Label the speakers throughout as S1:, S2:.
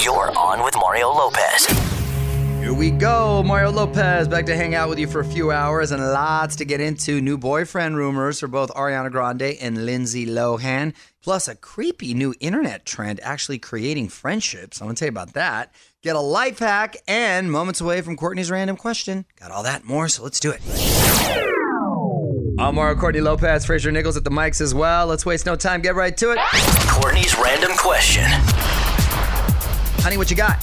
S1: You're on with Mario Lopez.
S2: Here we go. Mario Lopez back to hang out with you for a few hours and lots to get into. New boyfriend rumors for both Ariana Grande and Lindsay Lohan, plus a creepy new internet trend actually creating friendships. I'm going to tell you about that. Get a life hack and moments away from Courtney's random question. Got all that more, so let's do it. I'm Mario Courtney Lopez, Fraser Nichols at the mics as well. Let's waste no time, get right to it.
S1: Courtney's random question.
S2: Honey, what you got?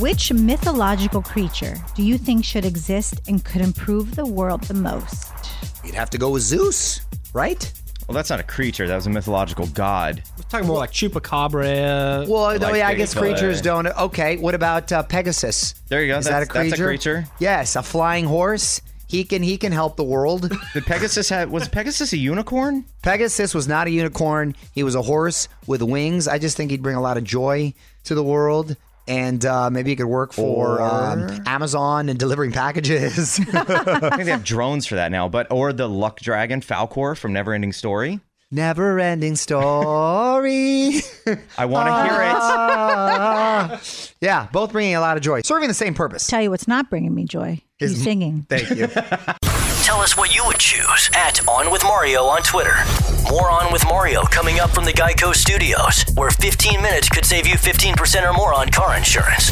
S3: Which mythological creature do you think should exist and could improve the world the most?
S2: You'd have to go with Zeus, right?
S4: Well, that's not a creature. That was a mythological god.
S5: We're talking more like chupacabra.
S2: Well, no,
S4: like
S2: yeah, I guess
S4: Bigfoot.
S2: creatures don't. Okay, what about uh, Pegasus?
S4: There you go.
S2: Is
S4: That's-
S2: that a
S4: that's a
S2: creature?
S4: creature.
S2: Yes, a flying horse. He can he can help the world.
S4: Did Pegasus have was Pegasus a unicorn?
S2: Pegasus was not a unicorn. He was a horse with wings. I just think he'd bring a lot of joy to the world. And uh, maybe he could work for um, Amazon and delivering packages.
S4: I think they have drones for that now. But or the luck dragon Falkor from Neverending Story.
S2: Never ending story.
S4: I want to hear it.
S2: Ah. yeah, both bringing a lot of joy, serving the same purpose.
S3: Tell you what's not bringing me joy. You
S2: Is-
S3: singing.
S2: Thank you.
S1: Tell us what you would choose at On With Mario on Twitter. More On With Mario coming up from the Geico Studios, where 15 minutes could save you 15% or more on car insurance.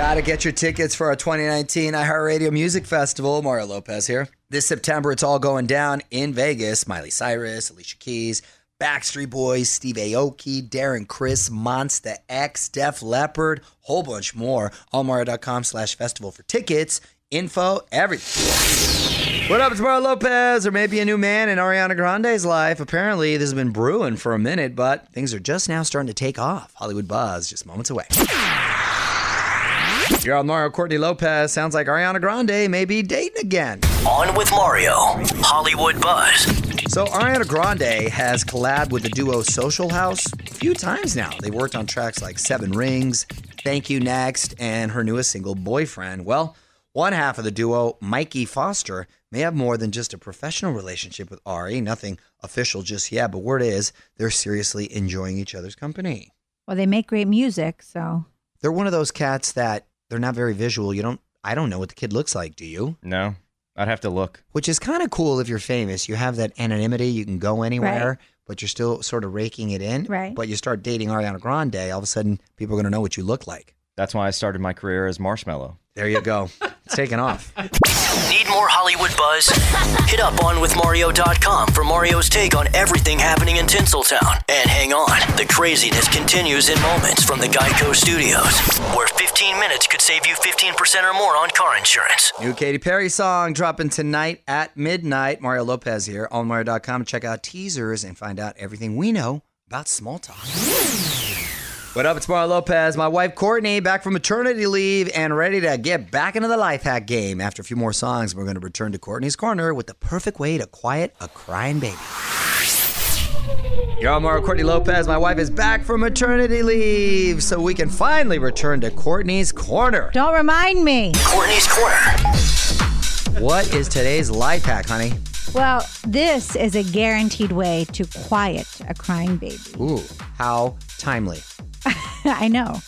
S2: Gotta get your tickets for our 2019 iHeartRadio Music Festival. Mario Lopez here. This September, it's all going down in Vegas. Miley Cyrus, Alicia Keys, Backstreet Boys, Steve Aoki, Darren Criss, Monsta X, Def Leppard, whole bunch more. Allmario.com slash festival for tickets, info, everything. What up, it's Mario Lopez, or maybe a new man in Ariana Grande's life. Apparently, this has been brewing for a minute, but things are just now starting to take off. Hollywood Buzz, just moments away. You're on Mario Courtney Lopez. Sounds like Ariana Grande may be dating again.
S1: On with Mario, Hollywood Buzz.
S2: So Ariana Grande has collabed with the duo Social House a few times now. They worked on tracks like Seven Rings, Thank You Next, and her newest single, Boyfriend. Well, one half of the duo, Mikey Foster, may have more than just a professional relationship with Ari. Nothing official just yet, but word is they're seriously enjoying each other's company.
S3: Well, they make great music, so
S2: They're one of those cats that they're not very visual. You don't I don't know what the kid looks like, do you?
S4: No, I'd have to look.
S2: which is kind of cool if you're famous. You have that anonymity. You can go anywhere,
S3: Right.
S2: but you're still sort of raking it in.
S3: Right.
S2: But you start dating Ariana Grande, all of a sudden people are going to know what you look like.
S4: That's why I started my career as Marshmello.
S2: There you go. it's taking off.
S1: Need more Hollywood buzz? Hit up onwithmario.com for Mario's take on everything happening in Tinseltown. And hang on, the craziness continues in moments from the Geico Studios, where 15 minutes could save you 15% or more on car insurance.
S2: New Katy Perry song dropping tonight at midnight. Mario Lopez here. on OnMario.com. Check out teasers and find out everything we know about small talk. What up? It's Mario Lopez. My wife Courtney back from maternity leave and ready to get back into the life hack game. After a few more songs, we're going to return to Courtney's corner with the perfect way to quiet a crying baby. Yo, I'm Mario Courtney Lopez. My wife is back from maternity leave, so we can finally return to Courtney's corner.
S3: don't remind me.
S1: Courtney's Corner.
S2: What is today's life hack, honey?
S3: Well, this is a guaranteed way to quiet a crying baby.
S2: Ooh, how timely.
S3: I know.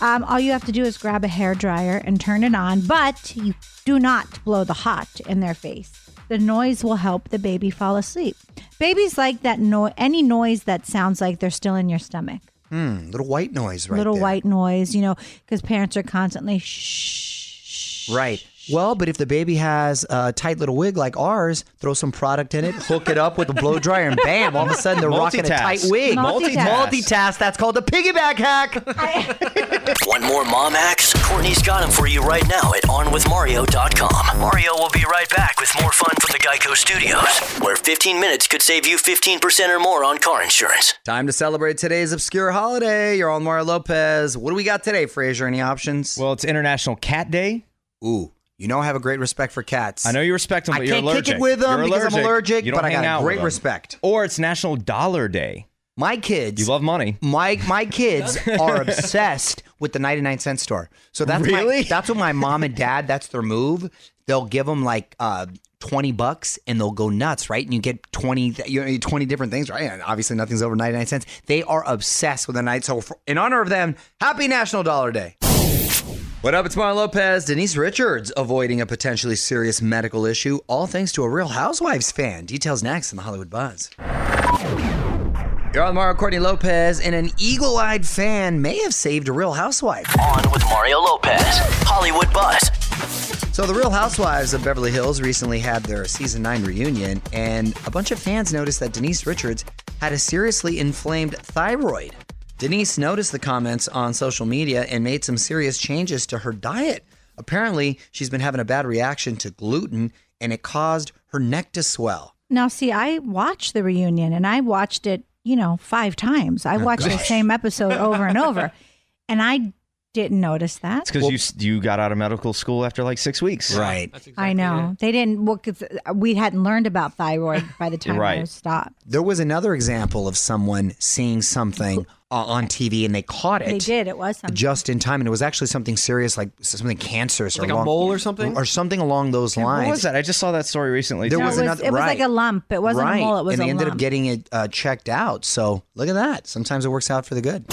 S3: Um, all you have to do is grab a hair dryer and turn it on, but you do not blow the hot in their face. The noise will help the baby fall asleep. Babies like that no- any noise that sounds like they're still in your stomach.
S2: Hmm, little white noise right
S3: Little
S2: there.
S3: white noise, you know, because parents are constantly shh.
S2: Right. Well, but if the baby has a tight little wig like ours, throw some product in it, hook it up with a blow dryer, and bam! All of a sudden they're rocking a tight wig.
S3: Multitask.
S2: Multitask. That's called the piggyback hack.
S1: One more mom hacks? Courtney's got them for you right now at onwithmario.com. Mario will be right back with more fun from the Geico Studios, where 15 minutes could save you 15% or more on car insurance.
S2: Time to celebrate today's obscure holiday. You're on Mario Lopez. What do we got today, Fraser? Any options?
S4: Well, it's International Cat Day.
S2: Ooh, you know I have a great respect for cats.
S4: I know you respect them,
S2: I
S4: you're
S2: can't
S4: allergic.
S2: kick it with them
S4: You're
S2: because I'm allergic,
S4: You don't
S2: but I
S4: hang
S2: got
S4: with
S2: great
S4: them.
S2: respect.
S4: Or it's National Dollar Day.
S2: My kids.
S4: You love money.
S2: My my kids are obsessed with the 99 cent store. So that's my-
S4: Really?
S2: that's what my mom and dad. That's their move. They'll give them like uh, 20 bucks and they'll go nuts, right? And you get 20, th- you know, 20 different things, right? And obviously nothing's over 99 cents. They are obsessed with the night. So for, in honor of them, happy National Dollar Day. What up? It's Mario Lopez. Denise Richards avoiding a potentially serious medical issue, all thanks to a Real Housewives fan. Details next in the Hollywood Buzz. You're on Mario Courtney Lopez, and an eagle eyed fan may have saved a Real Housewife.
S1: On with Mario Lopez. Hollywood Buzz.
S2: So, the Real Housewives of Beverly Hills recently had their season 9 reunion, and a bunch of fans noticed that Denise Richards had a seriously inflamed thyroid. Denise noticed the comments on social media and made some serious changes to her diet. Apparently, she's been having a bad reaction to gluten, and it caused her neck to swell.
S3: Now, see, I watched the reunion and I watched it, you know, five times. I watched the same episode over and over, and I didn't notice that.
S4: It's because you you got out of medical school after like six weeks.
S2: Right.
S5: Exactly
S3: I know they didn't. Well, 'cause uh, we hadn't learned about thyroid by the time I
S4: Right.
S3: was stopped.
S2: There was another example of someone seeing something uh, on TV and they caught it.
S3: They did. It was something.
S2: just in time, and it was actually something serious, like something cancerous,
S5: Like
S2: or
S5: a
S2: along-
S5: mole or something?
S2: or something along those lines.
S4: What was that? I just saw that story recently.
S2: There.
S3: No,
S2: was
S3: it was,
S2: another-
S3: it was like a lump. It wasn't
S2: right,
S3: a mole. It was
S2: and they
S3: a
S2: ended
S3: lump.
S2: up getting it uh, checked out. So look at that. Sometimes it works out for the good.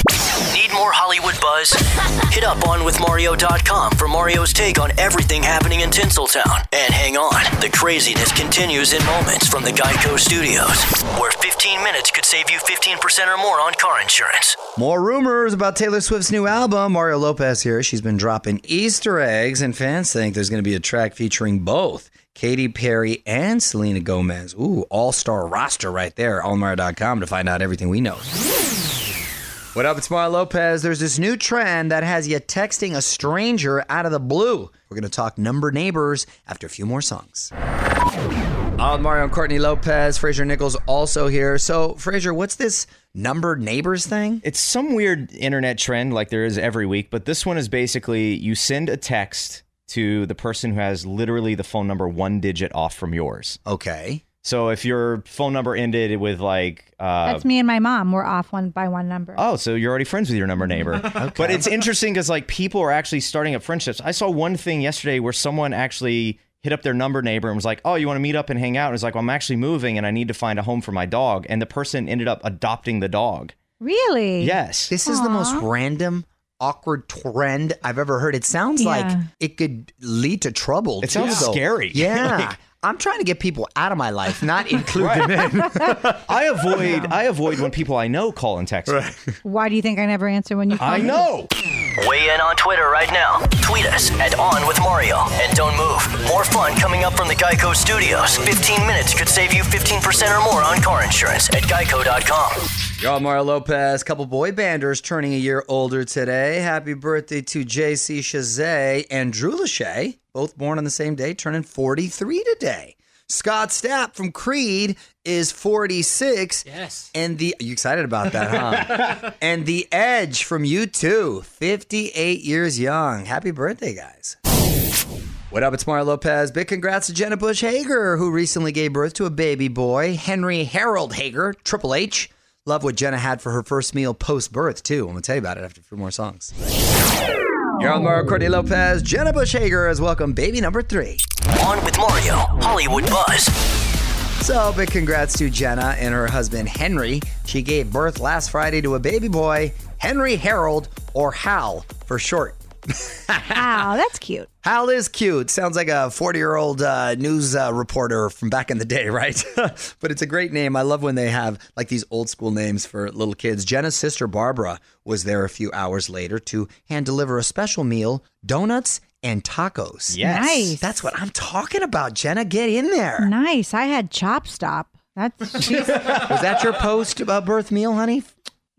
S1: Need more Hollywood buzz? Hit up onwithmario.com for Mario's take on everything happening in Tinseltown. And hang on, the craziness continues in moments from the Geico Studios, where 15 minutes could save you 15% or more on car insurance.
S2: More rumors about Taylor Swift's new album. Mario Lopez here. She's been dropping Easter eggs, and fans think there's going to be a track featuring both Katy Perry and Selena Gomez. Ooh, all star roster right there. Allmario.com to find out everything we know. What up? It's Mario Lopez. There's this new trend that has you texting a stranger out of the blue. We're going to talk number neighbors after a few more songs. I'm Mario and Courtney Lopez. Fraser Nichols also here. So, Fraser, what's this numbered neighbors thing?
S4: It's some weird internet trend like there is every week, but this one is basically you send a text to the person who has literally the phone number one digit off from yours.
S2: Okay.
S4: So if your phone number ended with like, uh,
S3: That's me and my mom. We're off one by one number.
S4: oh, so you're already friends with your number neighbor. But it's interesting because like people are actually starting up friendships. I saw one thing yesterday where someone actually hit up their number neighbor and was like, "Oh, you want to meet up and hang out?" And it's like, well, "I'm actually moving and I need to find a home for my dog." And the person ended up adopting the dog.
S3: Really?
S4: Yes.
S2: This is the most random, awkward trend I've ever heard. It sounds like it could lead to trouble.
S4: It sounds
S2: too, though.
S4: scary.
S2: Yeah. I'm trying to get people out of my life, not include them in.
S4: I avoid I avoid when people I know call and text. me.
S3: Why do you think I never answer when you call
S4: I
S3: me?
S4: know.
S1: Weigh in on Twitter right now. Tweet us at On With Mario. And don't move. More fun coming up from the Geico Studios. 15 minutes could save you 15% or more on car insurance at geico.com.
S2: Y'all, Mario Lopez, couple boy banders turning a year older today. Happy birthday to JC Chasez and Drew Lachey, both born on the same day, turning 43 today. Scott Stapp from Creed is 46.
S5: Yes.
S2: And the you excited about that, huh? and the Edge from U2, 58 years young. Happy birthday, guys. What up? It's Mario Lopez. Big congrats to Jenna Bush Hager, who recently gave birth to a baby boy, Henry Harold Hager, Triple H. Love what Jenna had for her first meal post birth, too. I'm going to tell you about it after a few more songs. You're on Mario Courtney Lopez. Jenna Bush Hager has welcomed baby number three.
S1: On with Mario. Hollywood Buzz.
S2: So, big congrats to Jenna and her husband Henry. She gave birth last Friday to a baby boy, Henry Harold, or Hal for short.
S3: Wow, that's cute.
S2: Hal is cute. Sounds like a 40 year old uh, news uh, reporter from back in the day, right? but it's a great name. I love when they have like these old school names for little kids. Jenna's sister Barbara was there a few hours later to hand deliver a special meal donuts and tacos.
S4: Yes.
S3: Nice.
S2: That's what I'm talking about, Jenna. Get in there.
S3: Nice. I had Chop Stop. That's she's,
S2: Was that your post about birth meal, honey?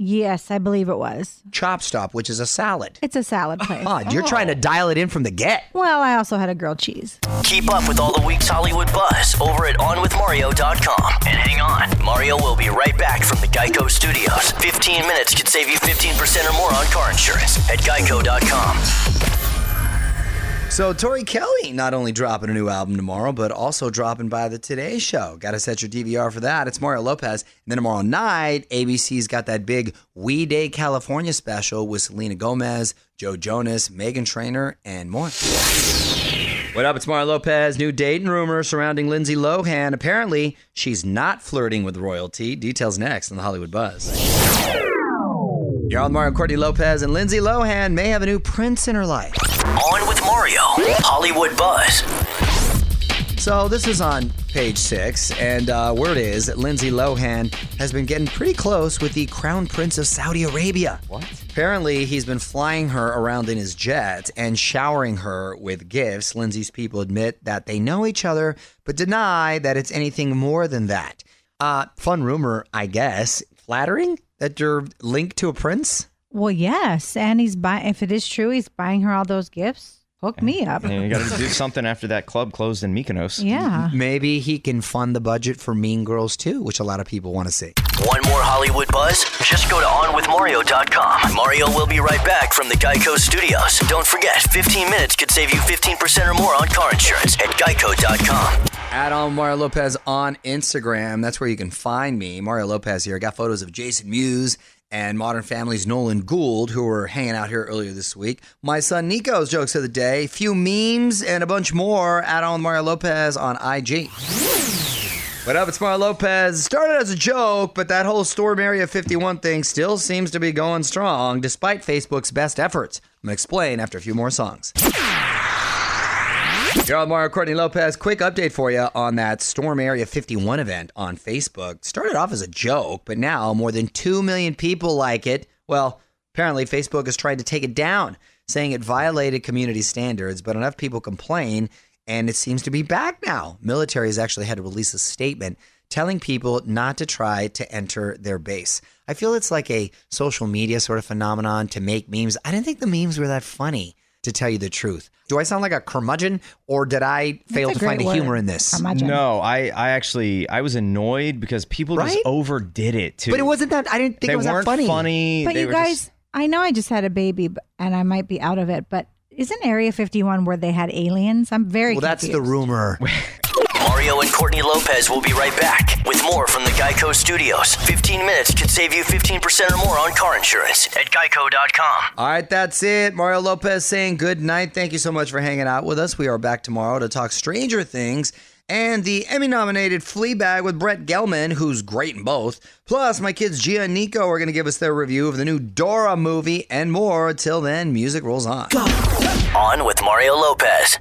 S3: Yes, I believe it was.
S2: Chop Stop, which is a salad.
S3: It's a salad place.
S2: Odd. You're trying to dial it in from the get.
S3: Well, I also had a grilled cheese.
S1: Keep up with all the week's Hollywood buzz over at OnWithMario.com. And hang on, Mario will be right back from the Geico Studios. 15 minutes could save you 15% or more on car insurance at Geico.com.
S2: So Tori Kelly not only dropping a new album tomorrow, but also dropping by the Today Show. Got to set your DVR for that. It's Mario Lopez. And then tomorrow night, ABC's got that big We Day California special with Selena Gomez, Joe Jonas, Meghan Trainor, and more. What up? It's Mario Lopez. New date and rumor surrounding Lindsay Lohan. Apparently, she's not flirting with royalty. Details next on the Hollywood Buzz. You're on Mario Courtney Lopez, and Lindsay Lohan may have a new prince in her life.
S1: On with Mario, Hollywood Buzz.
S2: So this is on page six, and uh, word is that Lindsay Lohan has been getting pretty close with the Crown Prince of Saudi Arabia. What? Apparently, he's been flying her around in his jet and showering her with gifts. Lindsay's people admit that they know each other, but deny that it's anything more than that. Uh, fun rumor, I guess. Flattering that you're linked to a prince.
S3: Well, yes, and he's buying. If it is true, he's buying her all those gifts. Hook me up.
S4: And you got to do something after that club closed in Mykonos.
S3: Yeah.
S2: Maybe he can fund the budget for Mean Girls too, which a lot of people want to see.
S1: Want more Hollywood Buzz? Just go to OnWithMario.com. Mario will be right back from the Geico Studios. Don't forget, 15 minutes could save you 15% or more on car insurance at Geico.com.
S2: Add on Mario Lopez on Instagram. That's where you can find me. Mario Lopez here. I got photos of Jason Mewes and Modern Family's Nolan Gould, who were hanging out here earlier this week. My son Nico's jokes of the day, few memes, and a bunch more. Add on Mario Lopez on IG. What up? It's Mario Lopez. Started as a joke, but that whole Storm Area 51 thing still seems to be going strong despite Facebook's best efforts. I'm going to explain after a few more songs. You're on Mario Courtney Lopez. Quick update for you on that Storm Area 51 event on Facebook. Started off as a joke, but now more than 2 million people like it. Well, apparently Facebook is trying to take it down, saying it violated community standards, but enough people complain, and it seems to be back now. Military has actually had to release a statement telling people not to try to enter their base. I feel it's like a social media sort of phenomenon to make memes. I didn't think the memes were that funny to tell you the truth. Do I sound like a curmudgeon or did I fail to
S3: great
S2: find a humor in this?
S3: Curmudgeon.
S4: No, I, I actually, I was annoyed because people
S2: Right?
S4: just overdid it too.
S2: But it wasn't that I didn't think
S4: they
S2: it was
S4: weren't
S2: that funny.
S3: But
S4: They
S3: you guys,
S4: just-
S3: I know I just had a baby, and I might be out of it. But isn't Area 51 where they had aliens? I'm very.
S2: Well, that's the rumor.
S1: Mario and Courtney Lopez will be right back with more from the Geico Studios. 15 minutes could save you 15% or more on car insurance at Geico.com.
S2: All right, that's it. Mario Lopez saying good night. Thank you so much for hanging out with us. We are back tomorrow to talk Stranger Things and the Emmy nominated Fleabag with Brett Gelman, who's great in both. Plus, my kids Gia and Nico are going to give us their review of the new Dora movie and more. Till then, music rolls on.
S1: On with Mario Lopez.